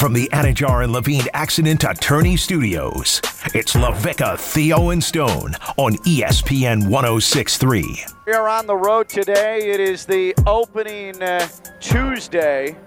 from the Anajar and Levine Accident Attorney Studios, it's LaVicka, Theo, and Stone on ESPN 1063. We are on the road today. It is the opening uh, Tuesday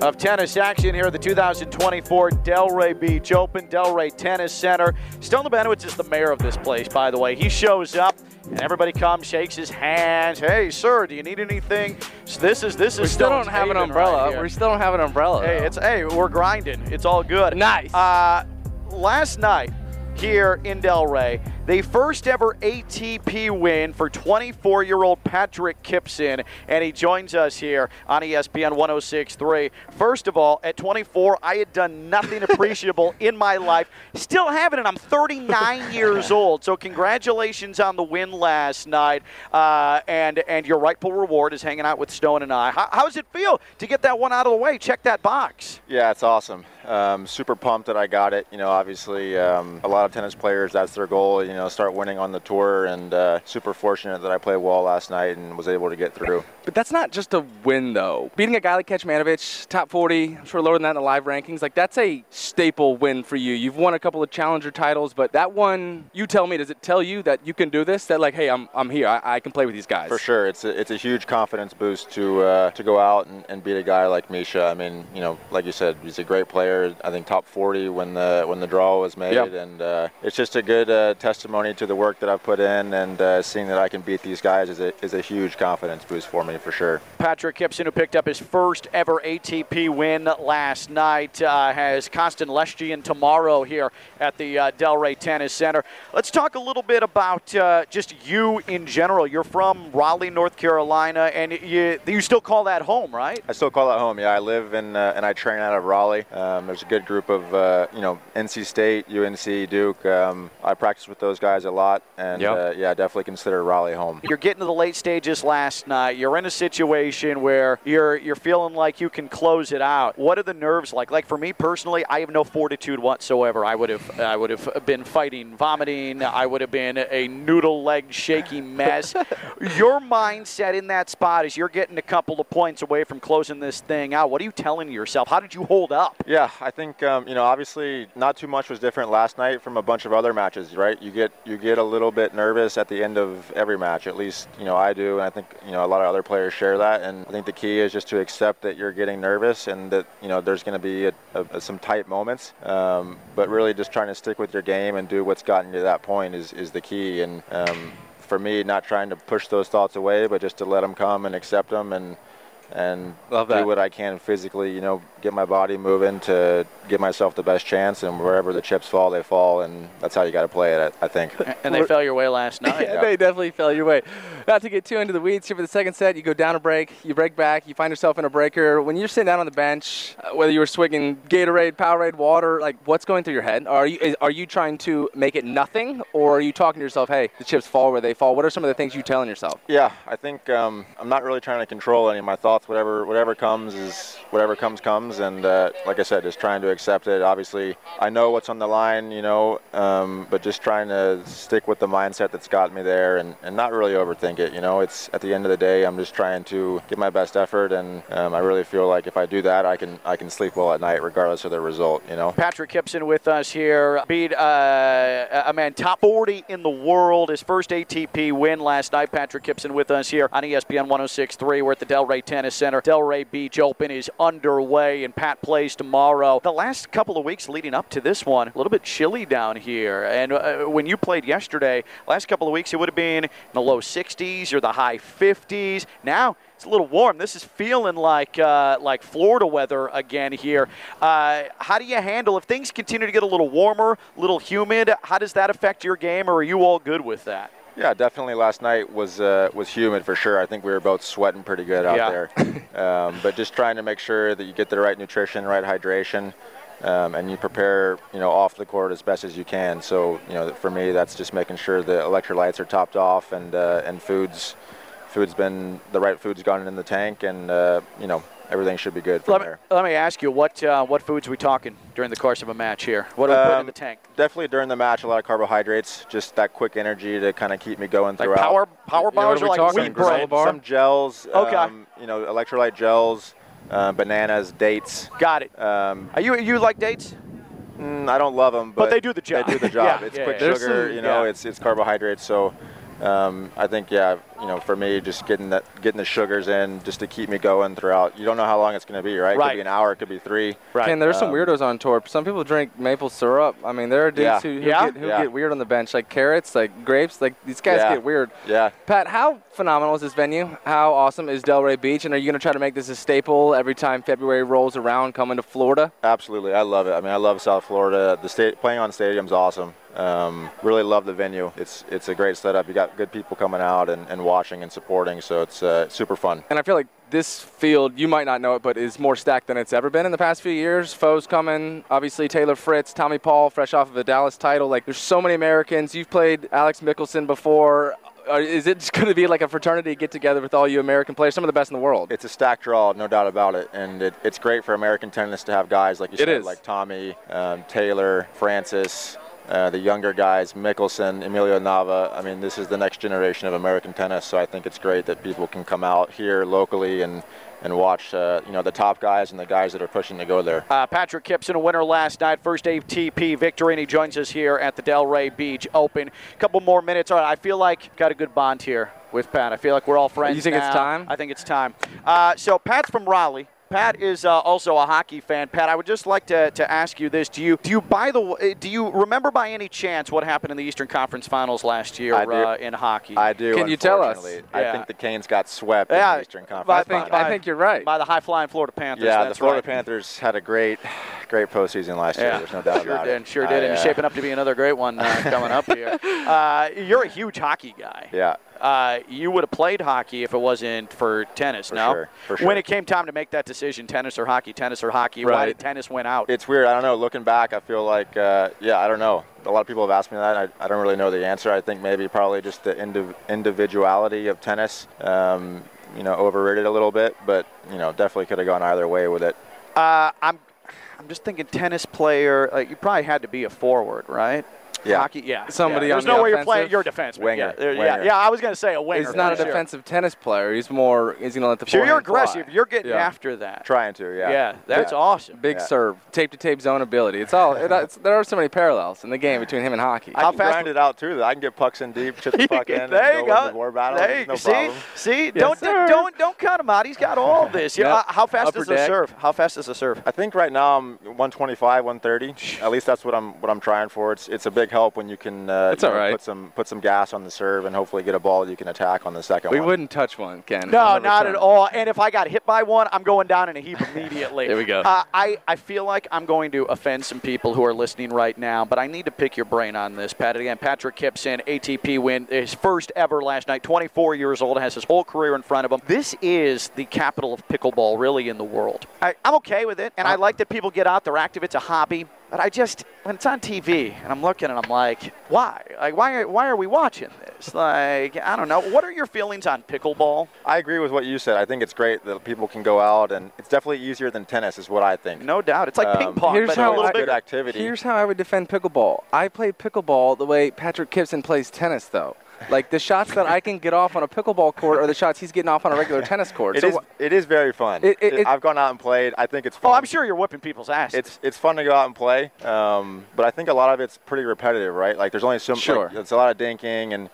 of tennis action here at the 2024 Delray Beach Open, Delray Tennis Center. Stone Lebanowitz is the mayor of this place, by the way. He shows up and everybody comes, shakes his hands. Hey, sir, do you need anything? So this is this is We still Stone's don't have an umbrella. right we still don't have an umbrella. Hey, though. it's hey, we're grinding. It's all good. Nice. Uh, last night here in Delray, the first ever ATP win for 24-year-old Patrick Kypson, and he joins us here on ESPN 106.3. First of all, at 24, I had done nothing appreciable in my life. Still haven't, and I'm 39 years old. So congratulations on the win last night, uh, and and your rightful reward is hanging out with Stone and I. How, how does it feel to get that one out of the way? Check that box. Yeah, it's awesome. Um, super pumped that I got it. You know, obviously, um, a lot of tennis players, that's their goal, you know, start winning on the tour. And uh, super fortunate that I played well last night and was able to get through. But that's not just a win, though. Beating a guy like Kecmanovic, top 40, I'm sure lower than that in the live rankings, like that's a staple win for you. You've won a couple of challenger titles, but that one, you tell me, does it tell you that you can do this? That like, hey, I'm, I'm here. I, I can play with these guys. For sure, it's a, it's a huge confidence boost to uh, to go out and, and beat a guy like Misha. I mean, you know, like you said, he's a great player. I think top 40 when the when the draw was made, Yeah. and uh, it's just a good uh, testimony to the work that I've put in, and uh, seeing that I can beat these guys is a, is a huge confidence boost for me for sure. Patrick Kypson, who picked up his first ever ATP win last night, uh, has Constant Lestienne tomorrow here at the uh, Delray Tennis Center. Let's talk a little bit about uh, just you in general. You're from Raleigh, North Carolina, and you, you still call that home, right? I still call that home. Yeah, I live in uh, and I train out of Raleigh. Um, there's a good group of uh, you know NC State, UNC, Duke. Um, I practice with those guys a lot, and Yep. uh, yeah, definitely consider Raleigh home. You're getting to the late stages last night. You're in a situation where you're you're feeling like you can close it out. What are the nerves like? Like for me personally, I have no fortitude whatsoever. I would have I would have been fighting vomiting. I would have been a noodle leg shaky mess. Your mindset in that spot is you're getting a couple of points away from closing this thing out. What are you telling yourself? How did you hold up? Yeah, I think um, you know obviously not too much was different last night from a bunch of other matches, right? You get you get a little bit nervous at the end of every match. At least you know I do, and I think you know a lot of other players share that. And I think the key is just to accept that you're getting nervous and that you know there's going to be a, a, some tight moments, um, but really just trying to stick with your game and do what's gotten you to that point is is the key. And um, for me, not trying to push those thoughts away, but just to let them come and accept them and and do what I can physically, you know, get my body moving to give myself the best chance. And wherever the chips fall, they fall, and that's how you got to play it. I I think. And they fell your way last night. Yeah, they definitely fell your way. Not to get too into the weeds here for the second set, you go down a break, you break back, you find yourself in a breaker. When you're sitting down on the bench, uh, whether you were swigging Gatorade, Powerade, water, like what's going through your head? Are you is- are you trying to make it nothing, or are you talking to yourself, hey, the chips fall where they fall? What are some of the things you telling yourself? Yeah, I think um, I'm not really trying to control any of my thoughts. Whatever whatever comes is whatever comes comes, and uh, like I said, just trying to accept it. Obviously, I know what's on the line, you know, um, but just trying to stick with the mindset that's got me there, and, and not really overthink it. You know, it's at the end of the day, I'm just trying to give my best effort, and um, I really feel like if I do that, I can I can sleep well at night, regardless of the result. You know. Patrick Kypson with us here. Beat uh, a man top 40 in the world. His first ATP win last night. Patrick Kypson with us here on ESPN 106.3. We're at the Delray Tennis Center. Delray Beach Open is underway, and Pat plays tomorrow. The last couple of weeks leading up to this one, a little bit chilly down here. And uh, when you played yesterday, last couple of weeks, it would have been in the low 60s or the high 50s. Now, it's a little warm. This is feeling like uh, like Florida weather again here. Uh, how do you handle if things continue to get a little warmer, a little humid? How does that affect your game, or are you all good with that? Yeah, definitely. Last night was uh, was humid for sure. I think we were both sweating pretty good out Yeah. there. um, but just trying to make sure that you get the right nutrition, right hydration, um, and you prepare, you know, off the court as best as you can. So, you know, for me, that's just making sure the electrolytes are topped off and uh, and foods, food's been the right food's gone in the tank, and uh, you know, everything should be good from Let me, there. let me ask you, what uh, what foods are we talking during the course of a match here? What do we put in Um, the tank? Definitely during the match, a lot of carbohydrates, just that quick energy to kind of keep me going Like throughout. power power Yeah, what bars are or we like talking? wheat bread? bar? Some gels, Okay. um, you know, electrolyte gels, uh, bananas, dates. Got it. Um, Are you you like dates? mm, I don't love them, But but, they do the job. They do the job. Yeah, it's yeah, quick yeah. Sugar, some- you know. yeah. It's it's carbohydrates. So um, I think yeah, you know, for me, just getting that getting the sugars in just to keep me going throughout. You don't know how long it's going to be, right? It Right. could be an hour. It could be three. Right. Ken, there's some Um, weirdos on tour. Some people drink maple syrup. I mean, there are dudes Yeah. who, who, Yeah? get, who Yeah. get weird on the bench, like carrots, like grapes. Like these guys Yeah. get weird. Yeah. Pat, how phenomenal is this venue? How awesome is Delray Beach? And are you going to try to make this a staple every time February rolls around coming to Florida? Absolutely, I love it. I mean, I love South Florida. The state playing on stadium's awesome. Um, really love the venue. It's it's a great setup. You got good people coming out and, and watching and supporting, so it's uh, super fun. And I feel like this field, you might not know it, but is more stacked than it's ever been in the past few years. Foes coming, obviously Taylor Fritz, Tommy Paul, fresh off of a Dallas title. Like, there's so many Americans. You've played Alex Michelsen before. Is it just going to be like a fraternity get together with all you American players, some of the best in the world? It's a stacked draw, no doubt about it, and it, it's great for American tennis to have guys like you It said, is. like Tommy, um, Taylor, Frances. Uh, the younger guys, Michelsen, Emilio Nava. I mean, this is the next generation of American tennis. So I think it's great that people can come out here locally and and watch, uh, you know, the top guys and the guys that are pushing to go there. Uh, Patrick Kypson, a winner last night, first ATP victory, and he joins us here at the Delray Beach Open. A couple more minutes. All right, I feel like got a good bond here with Pat. I feel like we're all friends. You think it's time? I think it's time. Uh, so Pat's from Raleigh. Pat is uh, also a hockey fan. Pat, I would just like to, to ask you this: Do you do you by the w- do you remember by any chance what happened in the Eastern Conference Finals last year I uh, in hockey? I do. Can you tell us? unfortunately. Yeah. I think the Canes got swept Yeah, in the Eastern Conference. I think, I think you're right. by the high flying Florida Panthers. yeah, the Florida right. Panthers had a great, great postseason last year. Yeah, There's no doubt sure about did, it. Sure I, did, and uh, shaping up to be another great one uh, coming up here. Uh, you're a huge hockey guy. Yeah. Uh, you would have played hockey if it wasn't for tennis. For no, sure, for sure. when it came time to make that decision, tennis or hockey, tennis or hockey, why did tennis win out? It's weird. I don't know. Looking back, I feel like, uh, yeah, I don't know. A lot of people have asked me that. I, I don't really know the answer. I think maybe probably just the indiv- individuality of tennis, um, you know, overrated a little bit. But you know, definitely could have gone either way with it. uh, I'm, I'm just thinking tennis player. Like you probably had to be a forward, right? Yeah. Hockey, yeah. Somebody yeah. on There's the no way you're playing. offensive? You're a defenseman. Winger, Yeah, there- yeah, yeah. I was going to say a winger. He's not a for sure. defensive tennis player. He's more. He's going to let the So you're forehand fly. aggressive. You're getting Yeah. after that. Trying to, yeah. Yeah, that's Yeah. awesome. Big Yeah. serve, tape to tape zone ability. It's all. It, it's, there are so many parallels in the game between him and hockey. I How can fast grind it out too. though. I can get pucks in deep, chip the puck in, there you go go. win the war battle. There no see, problem. see, don't sir. don't don't cut him out. He's got all this. You know, Yep. uh, how fast Upper is the serve? How fast is the serve? I think right now I'm 125, 130. At least that's what I'm what I'm trying for. It's it's a big help when you can uh, you all know, right. put some put some gas on the serve and hopefully get a ball you can attack on the second we one. wouldn't touch one, Ken. No, on not return. at all. And if I got hit by one, I'm going down in a heap immediately. There we go. Uh, I, I feel like I'm going to offend some people who are listening right now, but I need to pick your brain on this, Pat. Again, Patrick Kypson, ATP win, his first ever last night, 24 years old, has his whole career in front of him. This is the capital of pickleball, really, in the world. I, I'm okay with it, and I like that people get out, they're active, it's a hobby. But I just, when it's on TV and I'm looking and I'm like, why? Like, why are, why are we watching this? Like, I don't know. What are your feelings on pickleball? I agree with what you said. I think it's great that people can go out and it's definitely easier than tennis, is what I think. No doubt. It's like ping Um, pong, here's but how a little I- good activity. Here's how I would defend pickleball. I play pickleball the way Patrick Kypson plays tennis, though. Like the shots that I can get off on a pickleball court are the shots he's getting off on a regular tennis court. It So is. wh- It is very fun. It- it- it- I've gone out and played. I think it's fun. Oh, I'm sure you're whipping people's asses. It's it's fun to go out and play, um, but I think a lot of it's pretty repetitive, right? Like there's only so Sure. like, it's a lot of dinking, and,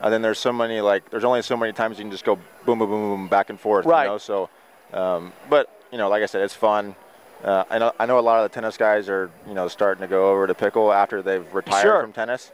and then there's so many like there's only so many times you can just go boom boom boom boom back and forth, Right. You know, so, um, but you know, like I said, it's fun. Uh, I know I know a lot of the tennis guys are you know starting to go over to pickle after they've retired Sure. from tennis,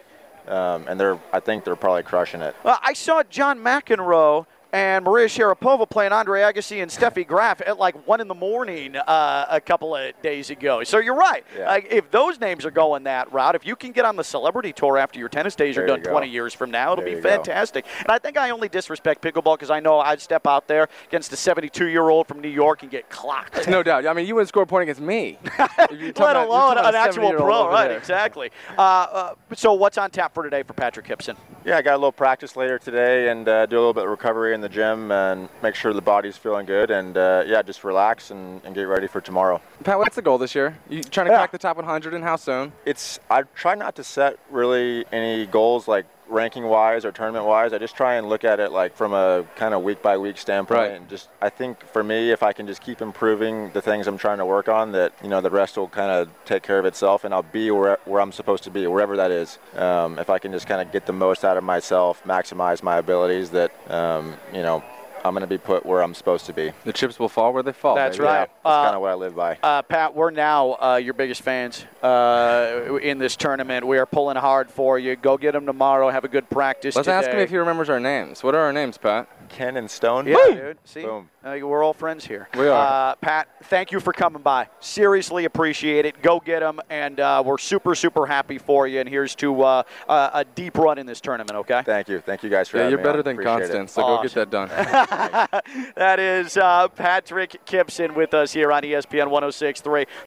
um, and they're I think they're probably crushing it. Well, I saw John McEnroe and Maria Sharapova playing Andre Agassi and Steffi Graf at like one in the morning uh, a couple of days ago. So you're right. Yeah. Like if those names are going that route, if you can get on the celebrity tour after your tennis days are There you done 20 years from now, it'll There be you go. fantastic. And I think I only disrespect pickleball because I know I'd step out there against a 72 year old from New York and get clocked. no doubt. I mean, you wouldn't score a point against me. You're talking Let about- alone an actual pro, right? there. Exactly. Uh, uh, so, what's on tap for today for Patrick Kypson? Yeah, I got a little practice later today and uh, do a little bit of recovery in the gym and make sure the body's feeling good and uh, yeah, just relax and, and get ready for tomorrow. Pat, what's the goal this year? You trying to Yeah. crack the top 100 and how soon? It's I try not to set really any goals like ranking wise or tournament wise. I just try and look at it like from a kind of week by week standpoint. Right. And just I think for me, if I can just keep improving the things I'm trying to work on, that you know the rest will kind of take care of itself, and I'll be where, where I'm supposed to be, wherever that is. Um, if I can just kind of get the most out of myself, maximize my abilities, that um, you know I'm going to be put where I'm supposed to be. The chips will fall where they fall. That's baby. right. Yeah, that's Uh, kind of what I live by. Uh, Pat, we're now uh, your biggest fans uh, in this tournament. We are pulling hard for you. Go get them tomorrow. Have a good practice. Let's today. ask him if he remembers our names. What are our names, Pat? Ken and Stone. Yeah, dude. See, Boom. Uh, we're all friends here. We are. Uh, Pat, thank you for coming by. Seriously appreciate it. Go get them, and uh, we're super, super happy for you. And here's to uh, uh, a deep run in this tournament. Okay. Thank you. Thank you guys for Yeah, having you're me better on. than Appreciate it. Constance, so go get that done. that is uh, Patrick Kypson with us here on ESPN 106.3.